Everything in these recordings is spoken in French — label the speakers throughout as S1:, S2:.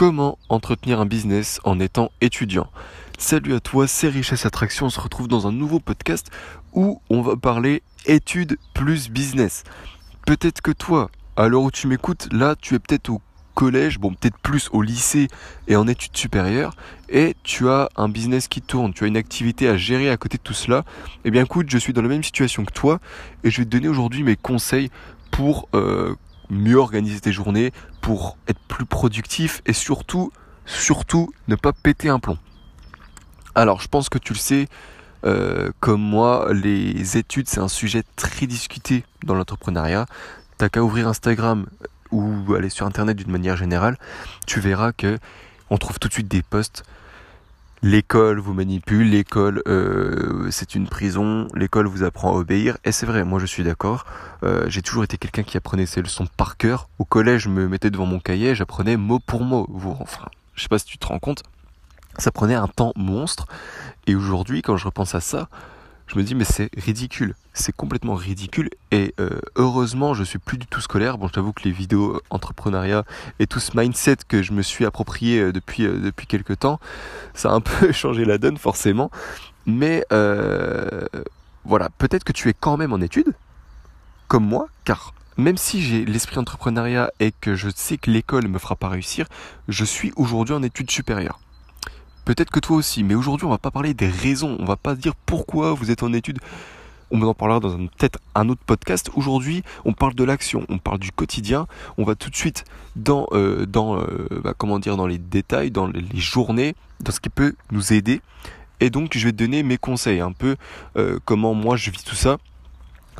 S1: Comment entretenir un business en étant étudiant? Salut à toi, c'est Richesse Attraction, on se retrouve dans un nouveau podcast où on va parler études plus business. Peut-être que toi, à l'heure où tu m'écoutes, là tu es peut-être au collège, bon peut-être plus au lycée et en études supérieures, et tu as un business qui tourne, tu as une activité à gérer à côté de tout cela, eh bien écoute, je suis dans la même situation que toi, et je vais te donner aujourd'hui mes conseils pour euh, mieux organiser tes journées, pour être plus productif et surtout, surtout ne pas péter un plomb. Alors je pense que tu le sais, euh, comme moi, les études c'est un sujet très discuté dans l'entrepreneuriat. T'as qu'à ouvrir Instagram ou aller sur internet d'une manière générale, tu verras que on trouve tout de suite des posts l'école vous manipule, l'école euh, c'est une prison, l'école vous apprend à obéir. Et c'est vrai, moi je suis d'accord. Euh, j'ai toujours été quelqu'un qui apprenait ses leçons par cœur. Au collège, je me mettais devant mon cahier, j'apprenais mot pour mot. Vous, enfin, je sais pas si tu te rends compte, ça prenait un temps monstre. Et aujourd'hui, quand je repense à ça, je me dis mais c'est ridicule, c'est complètement ridicule et euh, heureusement je suis plus du tout scolaire. Bon je t'avoue que les vidéos euh, entrepreneuriat et tout ce mindset que je me suis approprié euh, depuis quelques temps, ça a un peu changé la donne forcément. Mais voilà, peut-être que tu es quand même en études, comme moi, car même si j'ai l'esprit entrepreneuriat et que je sais que l'école ne me fera pas réussir, je suis aujourd'hui en études supérieures. Peut-être que toi aussi, mais aujourd'hui on va pas parler des raisons, on va pas dire pourquoi vous êtes en études. On en parlera dans peut-être un autre podcast. Aujourd'hui, on parle de l'action, on parle du quotidien. On va tout de suite dans, euh, dans euh, bah, dans les détails, dans les journées, dans ce qui peut nous aider. Et donc, je vais te donner mes conseils, un peu euh, comment moi je vis tout ça,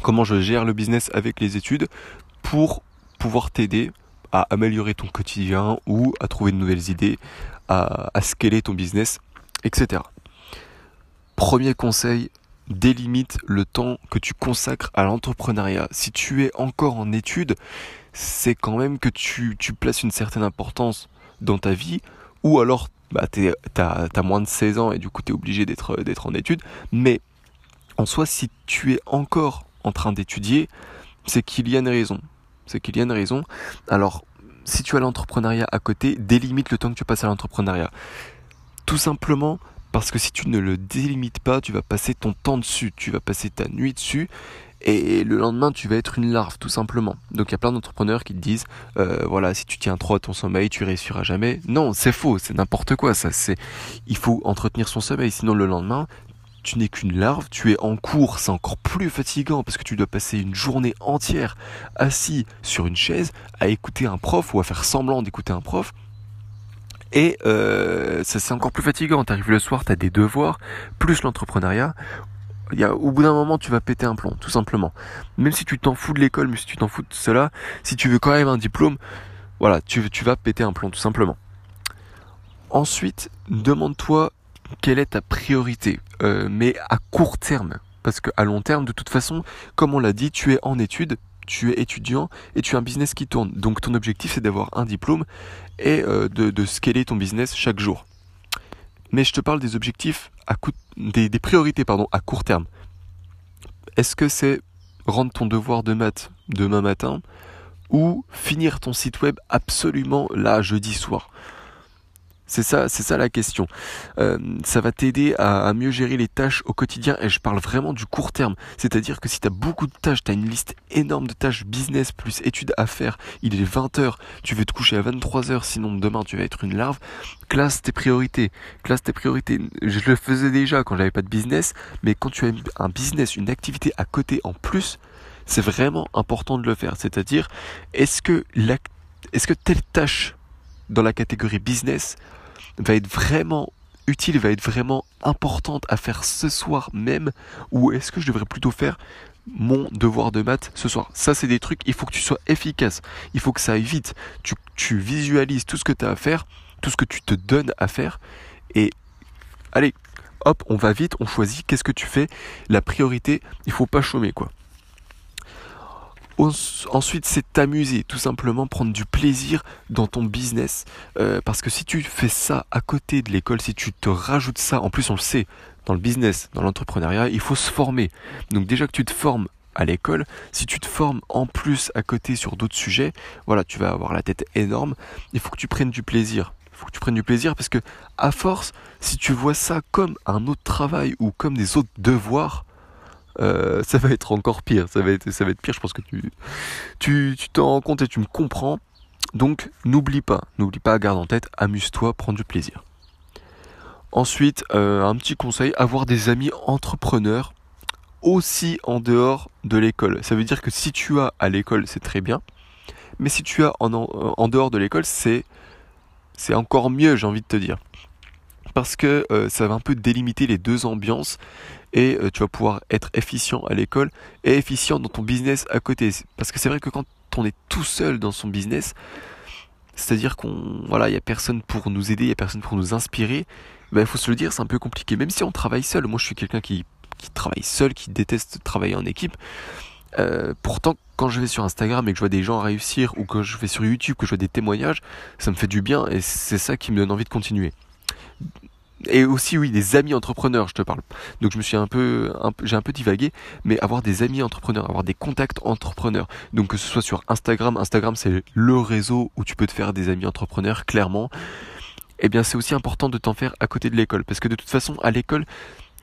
S1: comment je gère le business avec les études, pour pouvoir t'aider à améliorer ton quotidien ou à trouver de nouvelles idées, à, scaler ton business, etc. Premier conseil, délimite le temps que tu consacres à l'entrepreneuriat. Si tu es encore en études, c'est quand même que tu, tu, places une certaine importance dans ta vie, ou alors bah, tu as, moins de 16 ans et du coup tu es obligé d'être en études. Mais en soi, si tu es encore en train d'étudier, c'est qu'il y a une raison. C'est qu'il y a une raison. Alors, si tu as l'entrepreneuriat à côté, délimite le temps que tu passes à l'entrepreneuriat. Tout simplement parce que si tu ne le délimites pas, tu vas passer ton temps dessus, tu vas passer ta nuit dessus, et le lendemain tu vas être une larve tout simplement. Donc il y a plein d'entrepreneurs qui te disent, euh, voilà, si tu tiens trop à ton sommeil, tu réussiras jamais. Non, c'est faux, c'est n'importe quoi. Ça, c'est, il faut entretenir son sommeil, sinon le lendemain tu n'es qu'une larve, tu es en cours, c'est encore plus fatigant parce que tu dois passer une journée entière assis sur une chaise à écouter un prof ou à faire semblant d'écouter un prof. Et euh, c'est encore plus fatigant, tu arrives le soir, tu as des devoirs, plus l'entrepreneuriat. Au bout d'un moment, tu vas péter un plomb, tout simplement. Même si tu t'en fous de l'école, mais si tu t'en fous de cela, si tu veux quand même un diplôme, voilà, tu vas péter un plomb, tout simplement. Ensuite, demande-toi quelle est ta priorité, euh, mais à court terme? Parce qu'à long terme, de toute façon, comme on l'a dit, tu es en études, tu es étudiant et tu as un business qui tourne. Donc ton objectif, c'est d'avoir un diplôme et euh, de, scaler ton business chaque jour. Mais je te parle des objectifs, à des, des priorités pardon, à court terme. Est-ce que c'est rendre ton devoir de maths demain matin ou finir ton site web absolument là jeudi soir? C'est ça, c'est ça la question. Euh, ça va t'aider à, mieux gérer les tâches au quotidien et je parle vraiment du court terme. C'est-à-dire que si tu as beaucoup de tâches, tu as une liste énorme de tâches business plus études à faire, il est 20h, tu veux te coucher à 23h sinon demain tu vas être une larve, classe tes priorités. Classe tes priorités. Je le faisais déjà quand j'avais pas de business, mais quand tu as un business, une activité à côté en plus, c'est vraiment important de le faire. C'est-à-dire, est-ce que la, est-ce que telle tâche dans la catégorie business va être vraiment utile, va être vraiment importante à faire ce soir même ou est-ce que je devrais plutôt faire mon devoir de maths ce soir? Ça, c'est des trucs, il faut que tu sois efficace. Il faut que ça aille vite. Tu, tu visualises tout ce que tu as à faire, tout ce que tu te donnes à faire. Et allez, hop, on va vite, on choisit. Qu'est-ce que tu fais? La priorité, il faut pas chômer, quoi. Ensuite, c'est t'amuser, tout simplement prendre du plaisir dans ton business. Euh, parce que si tu fais ça à côté de l'école, si tu te rajoutes ça, en plus on le sait, dans le business, dans l'entrepreneuriat, il faut se former. Donc déjà que tu te formes à l'école, si tu te formes en plus à côté sur d'autres sujets, voilà, tu vas avoir la tête énorme. Il faut que tu prennes du plaisir. Il faut que tu prennes du plaisir parce que à force, si tu vois ça comme un autre travail ou comme des autres devoirs, euh, ça va être encore pire. Ça va être, pire. Je pense que tu, t'en rends compte et tu me comprends. Donc, n'oublie pas, n'oublie pas, garde en tête, amuse-toi, prends du plaisir. Ensuite, euh, un petit conseil, avoir des amis entrepreneurs aussi en dehors de l'école. Ça veut dire que si tu as à l'école, c'est très bien. Mais si tu as en, dehors de l'école, c'est, c'est encore mieux, j'ai envie de te dire. Parce que euh, ça va un peu délimiter les deux ambiances et euh, tu vas pouvoir être efficient à l'école et efficient dans ton business à côté. Parce que c'est vrai que quand on est tout seul dans son business, c'est-à-dire qu'on voilà, il y a personne pour nous aider, il y a personne pour nous inspirer. Ben, il faut se le dire, c'est un peu compliqué. Même si on travaille seul, moi je suis quelqu'un qui, qui travaille seul, qui déteste travailler en équipe. Euh, pourtant, quand je vais sur Instagram et que je vois des gens réussir, ou que je vais sur YouTube, que je vois des témoignages, ça me fait du bien et c'est ça qui me donne envie de continuer et aussi oui des amis entrepreneurs je te parle. Donc je me suis un peu, j'ai un peu divagué mais avoir des amis entrepreneurs avoir des contacts entrepreneurs. Donc que ce soit sur Instagram Instagram c'est le réseau où tu peux te faire des amis entrepreneurs clairement. Eh bien c'est aussi important de t'en faire à côté de l'école. Parce que de toute façon à l'école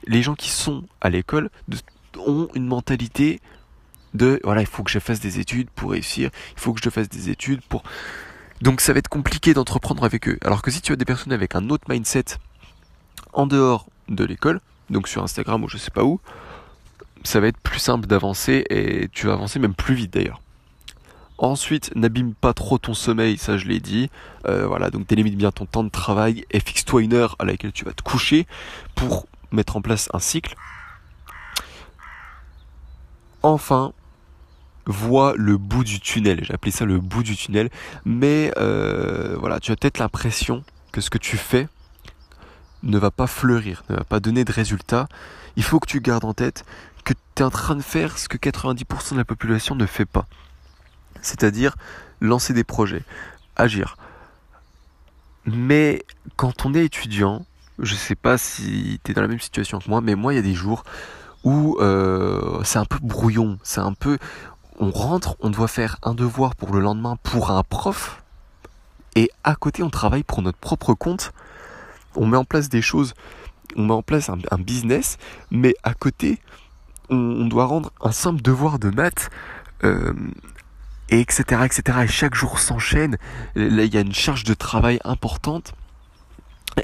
S1: les gens qui sont à l'école ont une mentalité de voilà il faut que je fasse des études pour réussir il faut que je fasse des études pour donc ça va être compliqué d'entreprendre avec eux. Alors que si tu as des personnes avec un autre mindset en dehors de l'école, donc sur Instagram ou je sais pas où, ça va être plus simple d'avancer et tu vas avancer même plus vite d'ailleurs. Ensuite, n'abîme pas trop ton sommeil, ça je l'ai dit. Euh, voilà, donc délimite bien ton temps de travail et fixe-toi une heure à laquelle tu vas te coucher pour mettre en place un cycle. Enfin, vois le bout du tunnel. J'ai appelé ça le bout du tunnel. Mais euh, voilà, tu as peut-être l'impression que ce que tu fais ne va pas fleurir, ne va pas donner de résultats, il faut que tu gardes en tête que tu es en train de faire ce que 90% de la population ne fait pas. C'est-à-dire lancer des projets, agir. Mais quand on est étudiant, je sais pas si tu es dans la même situation que moi, mais moi il y a des jours où euh, c'est un peu brouillon, c'est un peu... On rentre, on doit faire un devoir pour le lendemain pour un prof, et à côté on travaille pour notre propre compte on met en place des choses, on met en place un, business, mais à côté, on, doit rendre un simple devoir de maths. Euh, et etc etc et chaque jour s'enchaîne là il y a une charge de travail importante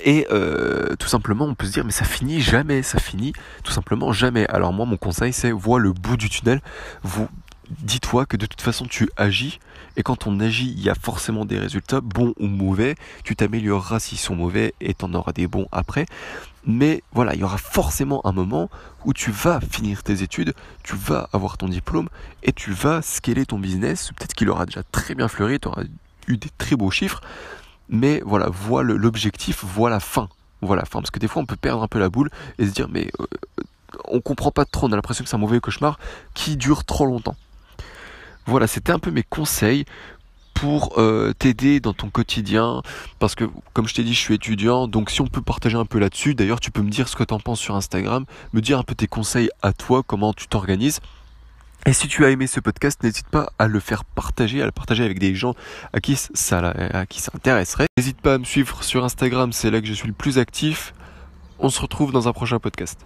S1: et euh, tout simplement, on peut se dire, mais ça finit jamais, ça finit tout simplement jamais. Alors moi, mon conseil, c'est vois le bout du tunnel. Vous, dis-toi que de toute façon tu agis et quand on agit il y a forcément des résultats bons ou mauvais. Tu t'amélioreras s'ils sont mauvais et t'en auras des bons après. Mais voilà il y aura forcément un moment où tu vas finir tes études tu vas avoir ton diplôme et tu vas scaler ton business. Peut-être qu'il aura déjà très bien fleuri tu auras eu des très beaux chiffres. Mais voilà vois l'objectif vois la fin. Voilà fin. Parce que des fois on peut perdre un peu la boule et se dire mais euh, on comprend pas trop. On a l'impression que c'est un mauvais cauchemar qui dure trop longtemps voilà, c'était un peu mes conseils pour euh, t'aider dans ton quotidien. Parce que comme je t'ai dit je suis étudiant donc si on peut partager un peu là-dessus d'ailleurs tu peux me dire ce que tu en penses sur Instagram me dire un peu tes conseils à toi comment tu t'organises. Et si tu as aimé ce podcast n'hésite pas à le faire partager à le partager avec des gens à qui ça à qui ça intéresserait. N'hésite pas à me suivre sur Instagram c'est là que je suis le plus actif. On se retrouve dans un prochain podcast